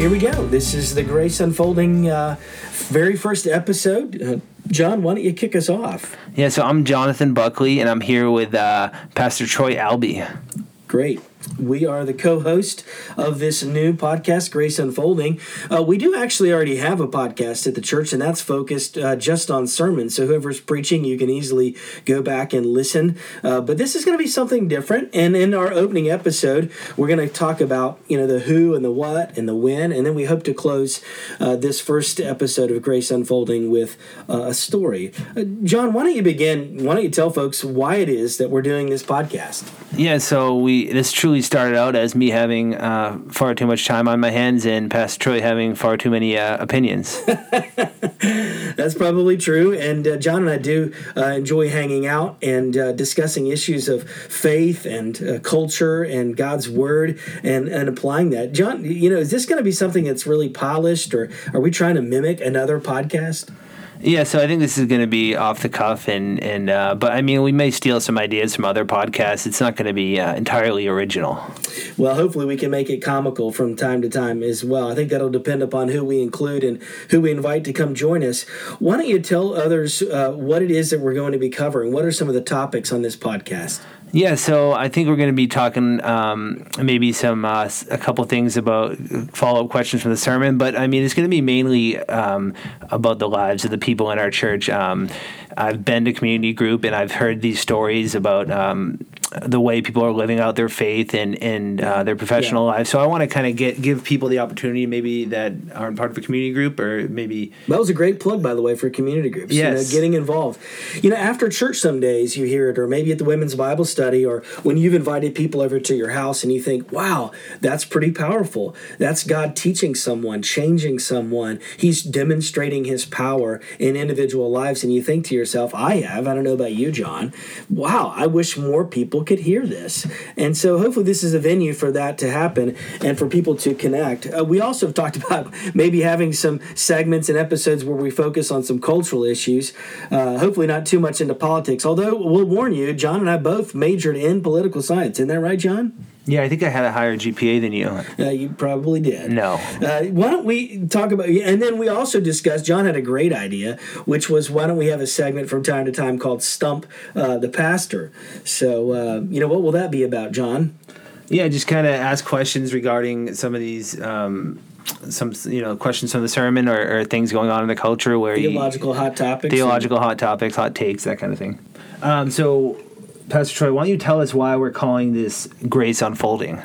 here we go. This is the Grace Unfolding uh, very first episode. Uh, Jon, why don't you kick us off? Yeah, so I'm Jonathan Buckley, and I'm here with uh, Pastor Troy Albee. Great. We are the co host of this new podcast, Grace Unfolding. Uh, we do actually already have a podcast at the church, and that's focused uh, just on sermons. So, whoever's preaching, you can easily go back and listen. Uh, but this is going to be something different. And in our opening episode, we're going to talk about you know the who and the what and the when. And then we hope to close uh, this first episode of Grace Unfolding with uh, a story. Uh, Jon, why don't you begin? Why don't you tell folks why it is that we're doing this podcast? Yeah, so we this truly started out as me having uh, far too much time on my hands and Pastor Troy having far too many uh, opinions. That's probably true. And uh, Jon and I do uh, enjoy hanging out and uh, discussing issues of faith and uh, culture and God's word and, and applying that. Jon, you know, is this going to be something that's really polished or are we trying to mimic another podcast? Yeah, so I think this is going to be off the cuff, and and uh, but I mean we may steal some ideas from other podcasts. It's not going to be uh, entirely original. Well, hopefully we can make it comical from time to time as well. I think that'll depend upon who we include and who we invite to come join us. Why don't you tell others uh, what it is that we're going to be covering? What are some of the topics on this podcast? Yeah, so I think we're going to be talking um, maybe some uh, a couple things about follow up questions from the sermon, but I mean it's going to be mainly um, about the lives of the people in our church. Um, I've been to community group and I've heard these stories about um, the way people are living out their faith and and uh, their professional yeah. lives. So I want to kind of get give people the opportunity maybe that aren't part of a community group or maybe that was a great plug by the way for community groups. Yes, you know, getting involved. You know, after church some days you hear it, or maybe at the women's Bible study, or when you've invited people over to your house and you think, wow, that's pretty powerful. That's God teaching someone, changing someone. He's demonstrating His power in individual lives, and you think to yourself, I have. I don't know about you, John. Wow, I wish more people people could hear this. And so hopefully this is a venue for that to happen and for people to connect. Uh, we also have talked about maybe having some segments and episodes where we focus on some cultural issues, uh, hopefully not too much into politics. Although we'll warn you, Jon and I both majored in political science. Isn't that right, Jon? Yeah, I think I had a higher GPA than you. Uh, you probably did. No. Uh, why don't we talk about? And then we also discussed. Jon had a great idea, which was why don't we have a segment from time to time called "Stump uh, the Pastor." So uh, you know what will that be about, Jon? Yeah, just kind of ask questions regarding some of these. Um, some you know questions from the sermon or, or, things going on in the culture where theological you, hot topics theological hot topics hot takes that kind of thing um, so Pastor Troy, why don't you tell us why we're calling this Grace Unfolding?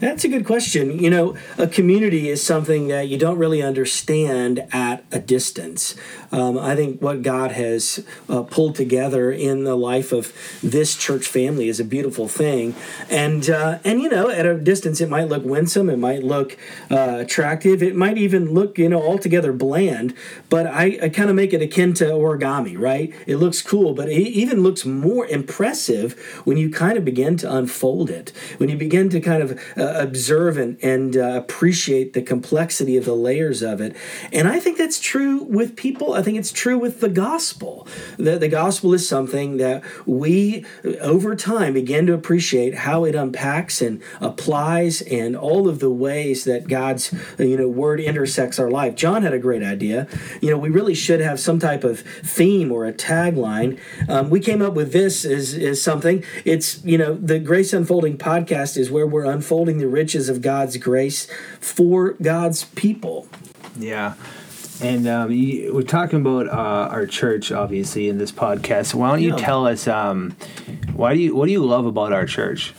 That's a good question. You know, a community is something that you don't really understand at a distance. Um, I think what God has uh, pulled together in the life of this church family is a beautiful thing, and uh, and you know, at a distance, it might look winsome, it might look uh, attractive, it might even look you know altogether bland. But I, I kind of make it akin to origami, right? It looks cool, but it even looks more impressive when you kind of begin to unfold it, when you begin to kind of uh, observe and, and uh, appreciate the complexity of the layers of it. And I think that's true with people. I think it's true with the gospel. The, the gospel is something that we, over time, begin to appreciate how it unpacks and applies and all of the ways that God's you know word intersects our life. Jon had a great idea. You know, we really should have some type of theme or a tagline. Um, we came up with this as, as something. It's, you know, the Grace Unfolding podcast is where we're unfolding the riches of God's grace for God's people. Yeah. And um, you, we're talking about uh, our church, obviously, in this podcast. Why don't you yeah. tell us um, why do you what do you love about our church?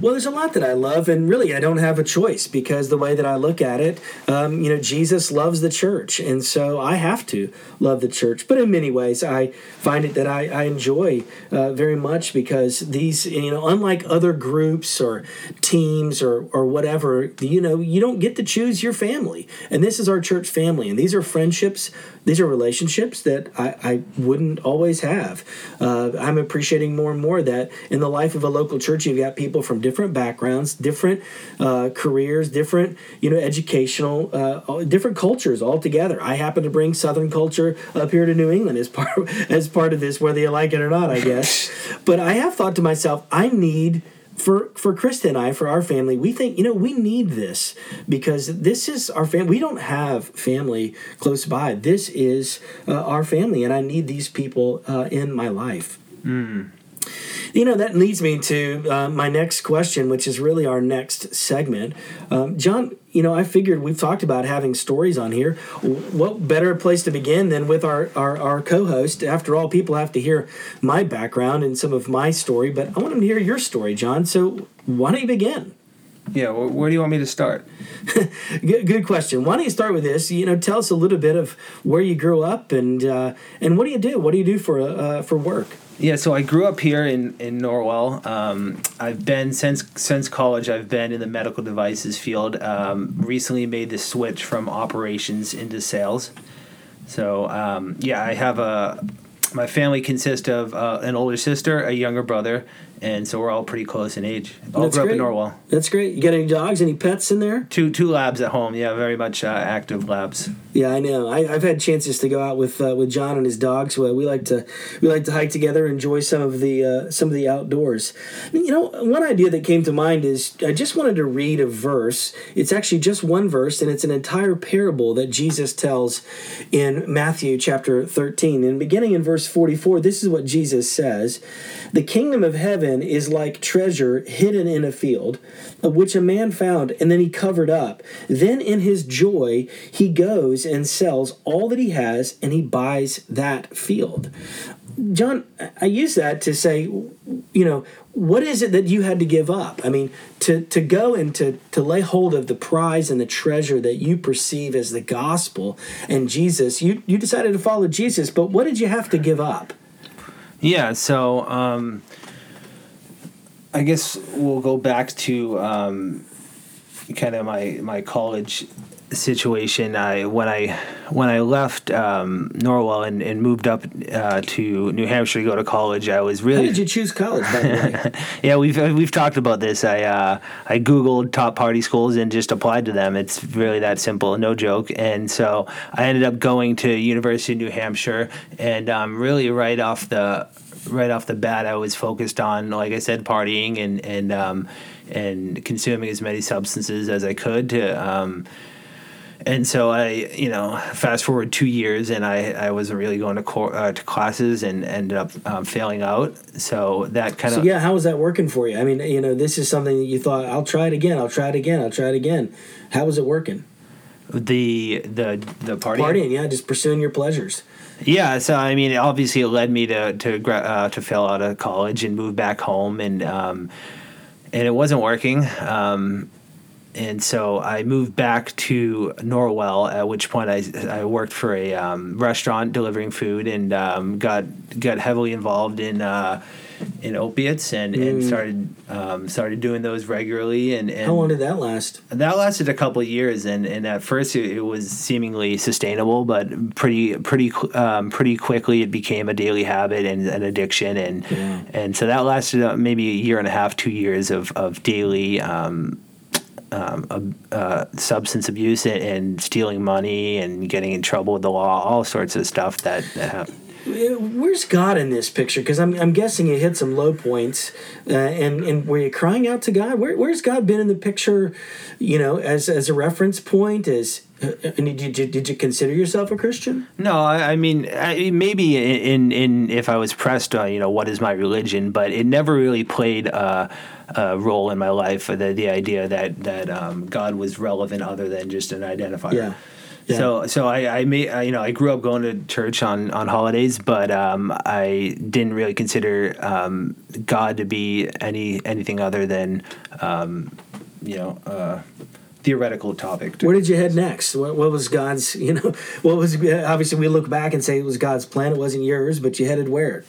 Well, there's a lot that I love, and really, I don't have a choice because the way that I look at it, um, you know, Jesus loves the church, and so I have to love the church. But in many ways, I find it that I, I enjoy uh, very much because these, you know, unlike other groups or teams or or whatever, you know, you don't get to choose your family, and this is our church family, and these are friendships these are relationships that I, I wouldn't always have. Uh, I'm appreciating more and more that in the life of a local church, you've got people from different backgrounds, different uh, careers, different you know educational, uh, different cultures all together. I happen to bring Southern culture up here to New England as part as part of this, whether you like it or not, I guess. but I have thought to myself, I need for for Krista and I, for our family, we think you know we need this because this is our family. We don't have family close by. This is uh, our family, and I need these people uh, in my life. Mm. You know that leads me to uh, my next question, which is really our next segment. Um, Jon, you know, I figured we've talked about having stories on here. What better place to begin than with our, our, our co host? After all, people have to hear my background and some of my story, but I want them to hear your story, Jon. So why don't you begin? Yeah, where do you want me to start? good, good question. Why don't you start with this? You know, tell us a little bit of where you grew up and uh, and what do you do? What do you do for uh, for work? Yeah, so I grew up here in in Norwell. Um, I've been since since college. I've been in the medical devices field. Um, recently made the switch from operations into sales. So um, yeah, I have a. My family consists of uh, an older sister, a younger brother, and so we're all pretty close in age. All That's grew great. up in Norwell. That's great. You got any dogs? Any pets in there? Two two labs at home. Yeah, very much uh, active labs. Yeah, I know. I, have had chances to go out with uh, with Jon and his dogs. Well, we like to we like to hike together, and enjoy some of the uh, some of the outdoors. You know, one idea that came to mind is I just wanted to read a verse. It's actually just one verse, and it's an entire parable that Jesus tells in Matthew chapter thirteen. And beginning in verse forty four, this is what Jesus says: "The kingdom of heaven is like treasure hidden in a field, which a man found, and then he covered up. Then in his joy he goes." Goes and sells all that he has and he buys that field. Jon, I use that to say, you know, what is it that you had to give up? I mean, to, to go and to, to lay hold of the prize and the treasure that you perceive as the gospel and Jesus, you, you decided to follow Jesus, but what did you have to give up? Yeah, so um, I guess we'll go back to um, kind of my, my college situation. I when I when I left um, Norwell and, and moved up uh, to New Hampshire to go to college, I was really. How did you choose college? By the way, yeah, we've we've talked about this. I uh, I googled top party schools and just applied to them. It's really that simple, no joke. And so I ended up going to University of New Hampshire, and um, really right off the right off the bat, I was focused on, like I said, partying and and um, and consuming as many substances as I could to. Um, and so I, you know, fast forward two years, and I, I wasn't really going to cor- uh, to classes, and ended up um, failing out. So that kind of so yeah. How was that working for you? I mean, you know, this is something that you thought I'll try it again. I'll try it again. I'll try it again. How was it working? The the the partying. Partying, yeah, just pursuing your pleasures. Yeah, so I mean, obviously, it led me to to uh, to fail out of college and move back home, and um, and it wasn't working. Um, and so I moved back to Norwell. At which point I, I worked for a um, restaurant delivering food and um, got got heavily involved in uh, in opiates and, mm. and started um, started doing those regularly. And, and, how long did that last? That lasted a couple of years, and, and at first it, it was seemingly sustainable, but pretty pretty um, pretty quickly it became a daily habit and an addiction, and yeah. and so that lasted uh, maybe a year and a half, two years of of daily. Um, um, uh, substance abuse and, stealing money and getting in trouble with the law, all sorts of stuff that, that happened. Where's God in this picture? Because I'm, I'm guessing you hit some low points, uh, and and were you crying out to God? Where, where's God been in the picture? You know, as as a reference point, as uh, did you, did you consider yourself a Christian? No, I, I mean I, maybe in in if I was pressed, on, you know, what is my religion? But it never really played a, a role in my life. The the idea that that um, God was relevant other than just an identifier. Yeah. Yeah. So, so I, I may, I, you know, I grew up going to church on, on holidays, but um, I didn't really consider um, God to be any anything other than, um, you know, uh, theoretical topic. Where did you head next? What, what, was God's, you know, what was, obviously we look back and say it was God's plan, it wasn't yours, but you headed where?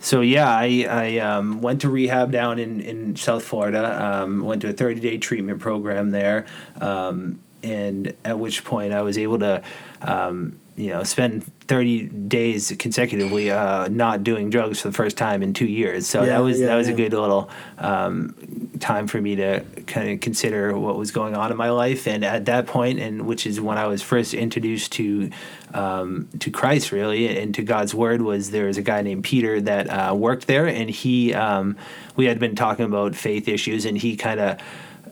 So yeah, I, I um, went to rehab down in, in South Florida, um, went to a 30 day treatment program there, um, and at which point I was able to, um, you know, spend 30 days consecutively uh, not doing drugs for the first time in two years. So Yeah, that was yeah, that was yeah. a good little um, time for me to kind of consider what was going on in my life. And at that point, and which is when I was first introduced to um, to Christ, really, and to God's Word, was there was a guy named Peter that uh, worked there, and he um, we had been talking about faith issues, and he kind of.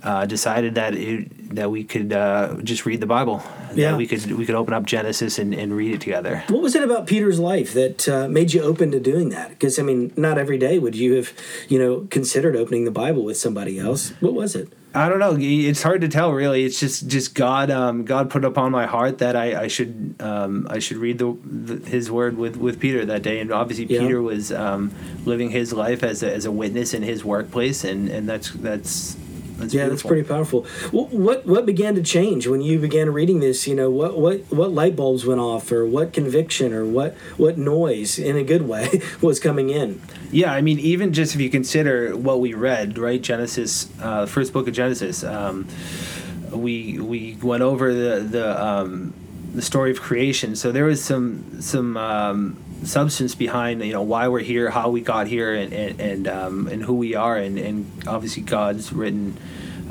Uh, decided that it, that we could uh, just read the Bible. Yeah. That we could we could open up Genesis and, and read it together. What was it about Peter's life that uh, made you open to doing that? Because I mean, not every day would you have, you know, considered opening the Bible with somebody else. What was it? I don't know. It's hard to tell, really. It's just just God. Um, God put upon my heart that I, I should um, I should read the, the His word with, with Peter that day, and obviously Yeah. Peter was um, living his life as a, as a witness in his workplace, and, and that's that's that's Yeah, that's pretty powerful. Wh- What what began to change when you began reading this? You know, what what what light bulbs went off, or what conviction, or what what noise in a good way was coming in? Yeah, I mean, even just if you consider what we read, right? Genesis, uh, first book of Genesis. Um, we we went over the the um, the story of creation. So there was some some um, substance behind you know why we're here, how we got here, and and and, um, and who we are, and, and obviously God's written.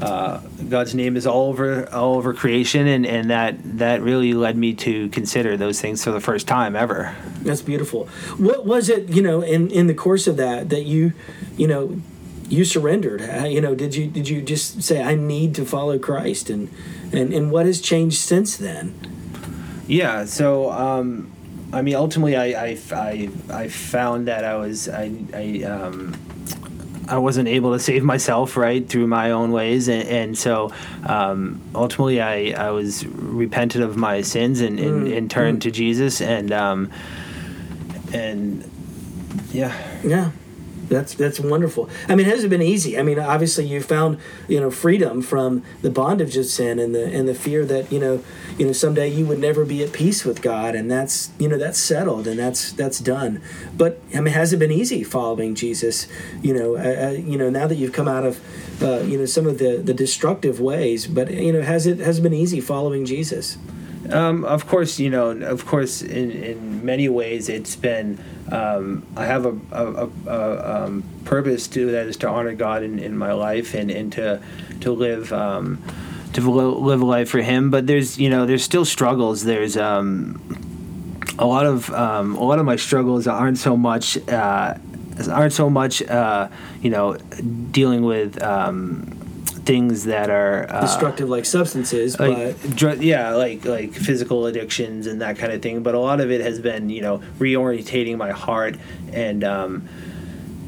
Uh, God's name is all over all over creation, and, and that that really led me to consider those things for the first time ever. That's beautiful. What was it? You know, in in the course of that, that you, you know, you surrendered. You know, did you did you just say I need to follow Christ, and and and what has changed since then? Yeah. So, um, I mean, ultimately, I, I, I, I found that I was I, I, um, I wasn't able to save myself right through my own ways, and, and so um, ultimately, I, I was repented of my sins and, and, and turned to Jesus, and um, and yeah. Yeah. That's that's wonderful. I mean, it hasn't been easy. I mean, obviously you found you know freedom from the bondage of sin and the and the fear that you know you know someday you would never be at peace with God, and that's you know that's settled and that's that's done. But I mean, has it been easy following Jesus? You know, uh, uh, you know now that you've come out of uh, you know some of the the destructive ways, but you know has it has it been easy following Jesus? Um, of course, you know, of course, in, in many ways, it's been. Um, I have a, a, a, a um, purpose to that is to honor God in, in my life and, and to to live um, to live a life for Him. But there's you know there's still struggles. There's um, a lot of um, a lot of my struggles aren't so much uh, aren't so much uh, you know dealing with um, things that are uh, Destructive like substances, like but dr- yeah like like physical addictions and that kind of thing but a lot of it has been you know reorientating my heart and um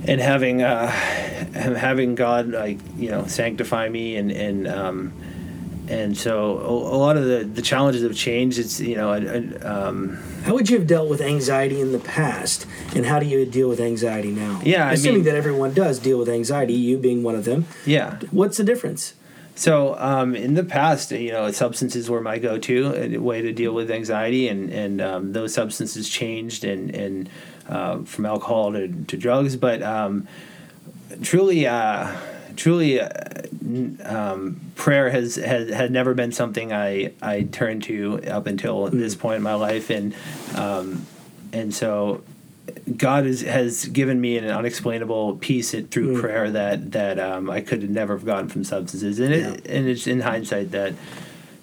and having uh having god like you know sanctify me and and um and so a, a lot of the the challenges have changed. It's you know a, a, um How would you have dealt with anxiety in the past, and how do you deal with anxiety now? Yeah, I assuming mean- that everyone does deal with anxiety, you being one of them. yeah What's the difference? So um, in the past, you know, substances were my go-to uh, way to deal with anxiety, and and um, those substances changed, and and uh, from alcohol to, to drugs. But um, truly, uh, truly, uh, um, prayer has, has had never been something I I turned to up until this point in my life, and um, and so God is, has given me an unexplainable peace through prayer that that um, I could never have gotten from substances, and it, and it's in hindsight that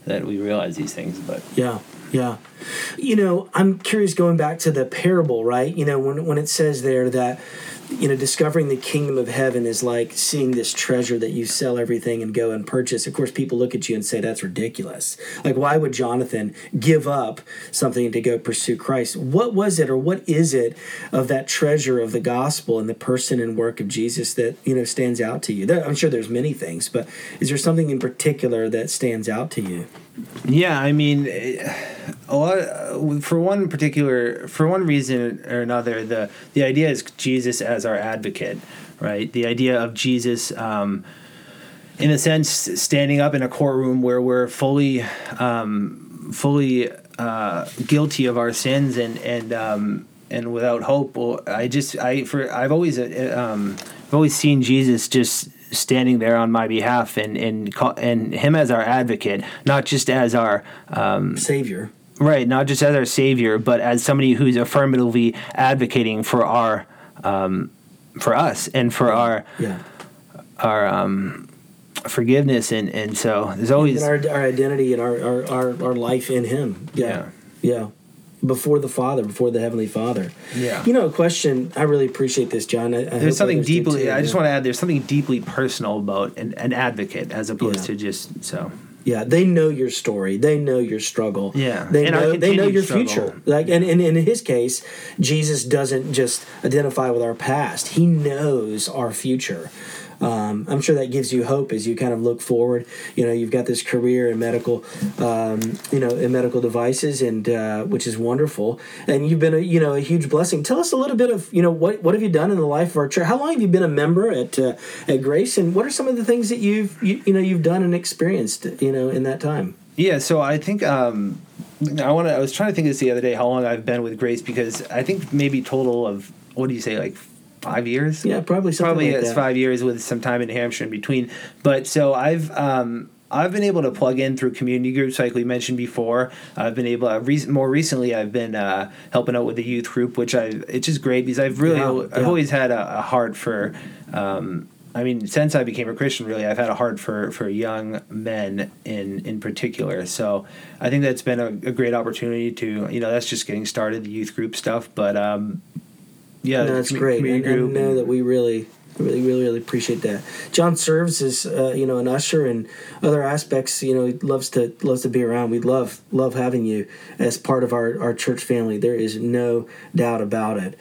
that we realize these things. But Yeah, yeah. You know, I'm curious going back to the parable, right? You know, when when it says there that you know discovering the kingdom of heaven is like seeing this treasure that you sell everything and go and purchase. Of course people look at you and say that's ridiculous. Like why would jonathan give up something to go pursue christ? What was it or what is it of that treasure of the gospel and the person and work of jesus that you know stands out to you? I'm sure there's many things but is there something in particular that stands out to you yeah, I mean, eh, a lot for one particular for one reason or another, the the idea is Jesus as our advocate, right? The idea of Jesus. Um, in a sense, standing up in a courtroom where we're fully, um, fully uh, guilty of our sins and and um, and without hope. Well, I just I for I've always uh, um, I've always seen Jesus just standing there on my behalf and and call, and him as our advocate, not just as our um, savior Right, not just as our savior, but as somebody who's affirmatively advocating for our, um, for us and for our, Yeah. our um, forgiveness, and and so there's always And our, our identity and our, our, our, our life in Him. Yeah. yeah. Before the Father, before the Heavenly Father. Yeah. You know, a question, I really appreciate this, Jon. I, I there's something deeply. too, I just want to add there's something deeply personal about an, an advocate as opposed Yeah. to just so. Yeah, they know your story. They know your struggle. Yeah. they And know they know your struggle. future. Like, and, and in his case, Jesus doesn't just identify with our past; he knows our future. Um, I'm sure that gives you hope as you kind of look forward. You know, you've got this career in medical, um, you know, in medical devices, and uh, which is wonderful. And you've been a you know a huge blessing. Tell us a little bit of you know what what have you done in the life of our church? How long have you been a member at uh, at Grace, and what are some of the things that you've you, you know you've done and experienced you know in that time? Yeah, so I think um, I want to. I was trying to think this the other day how long I've been with Grace because I think maybe total of what do you say like five years? Yeah, probably something probably like it's that. five years with some time in Hampshire in between. But so I've um, I've been able to plug in through community groups like we mentioned before. I've been able. Uh, re- more recently, I've been uh, helping out with the youth group, which I it's just great because I've really Yeah, I've yeah. always had a, a heart for. Um, I mean, since I became a Christian, really, I've had a heart for, for young men in in particular. So I think that's been a, a great opportunity to, you know, that's just getting started, the youth group stuff. But um, yeah, No, that's commu- great, and, and know that we really, really, really, really appreciate that. Jon serves as uh, you know an usher and other aspects. You know, he loves to loves to be around. We love love having you as part of our our church family. There is no doubt about it.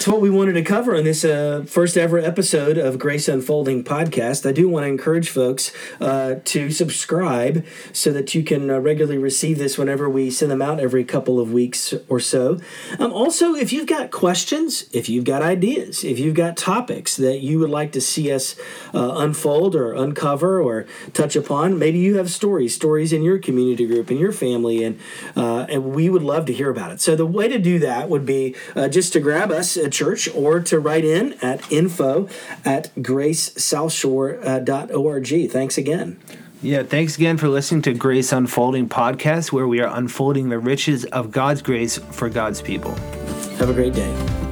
It's what we wanted to cover on this uh, first ever episode of Grace Unfolding podcast. I do want to encourage folks uh, to subscribe so that you can uh, regularly receive this whenever we send them out every couple of weeks or so. Um, also, if you've got questions, if you've got ideas, if you've got topics that you would like to see us uh, unfold or uncover or touch upon, maybe you have stories, stories in your community group, in your family, and uh, and we would love to hear about it. So the way to do that would be uh, just to grab us at church or to write in at info at gracesouthshore.org. Uh, thanks again. Yeah, thanks again for listening to Grace Unfolding podcast, where we are unfolding the riches of God's grace for God's people. Have a great day.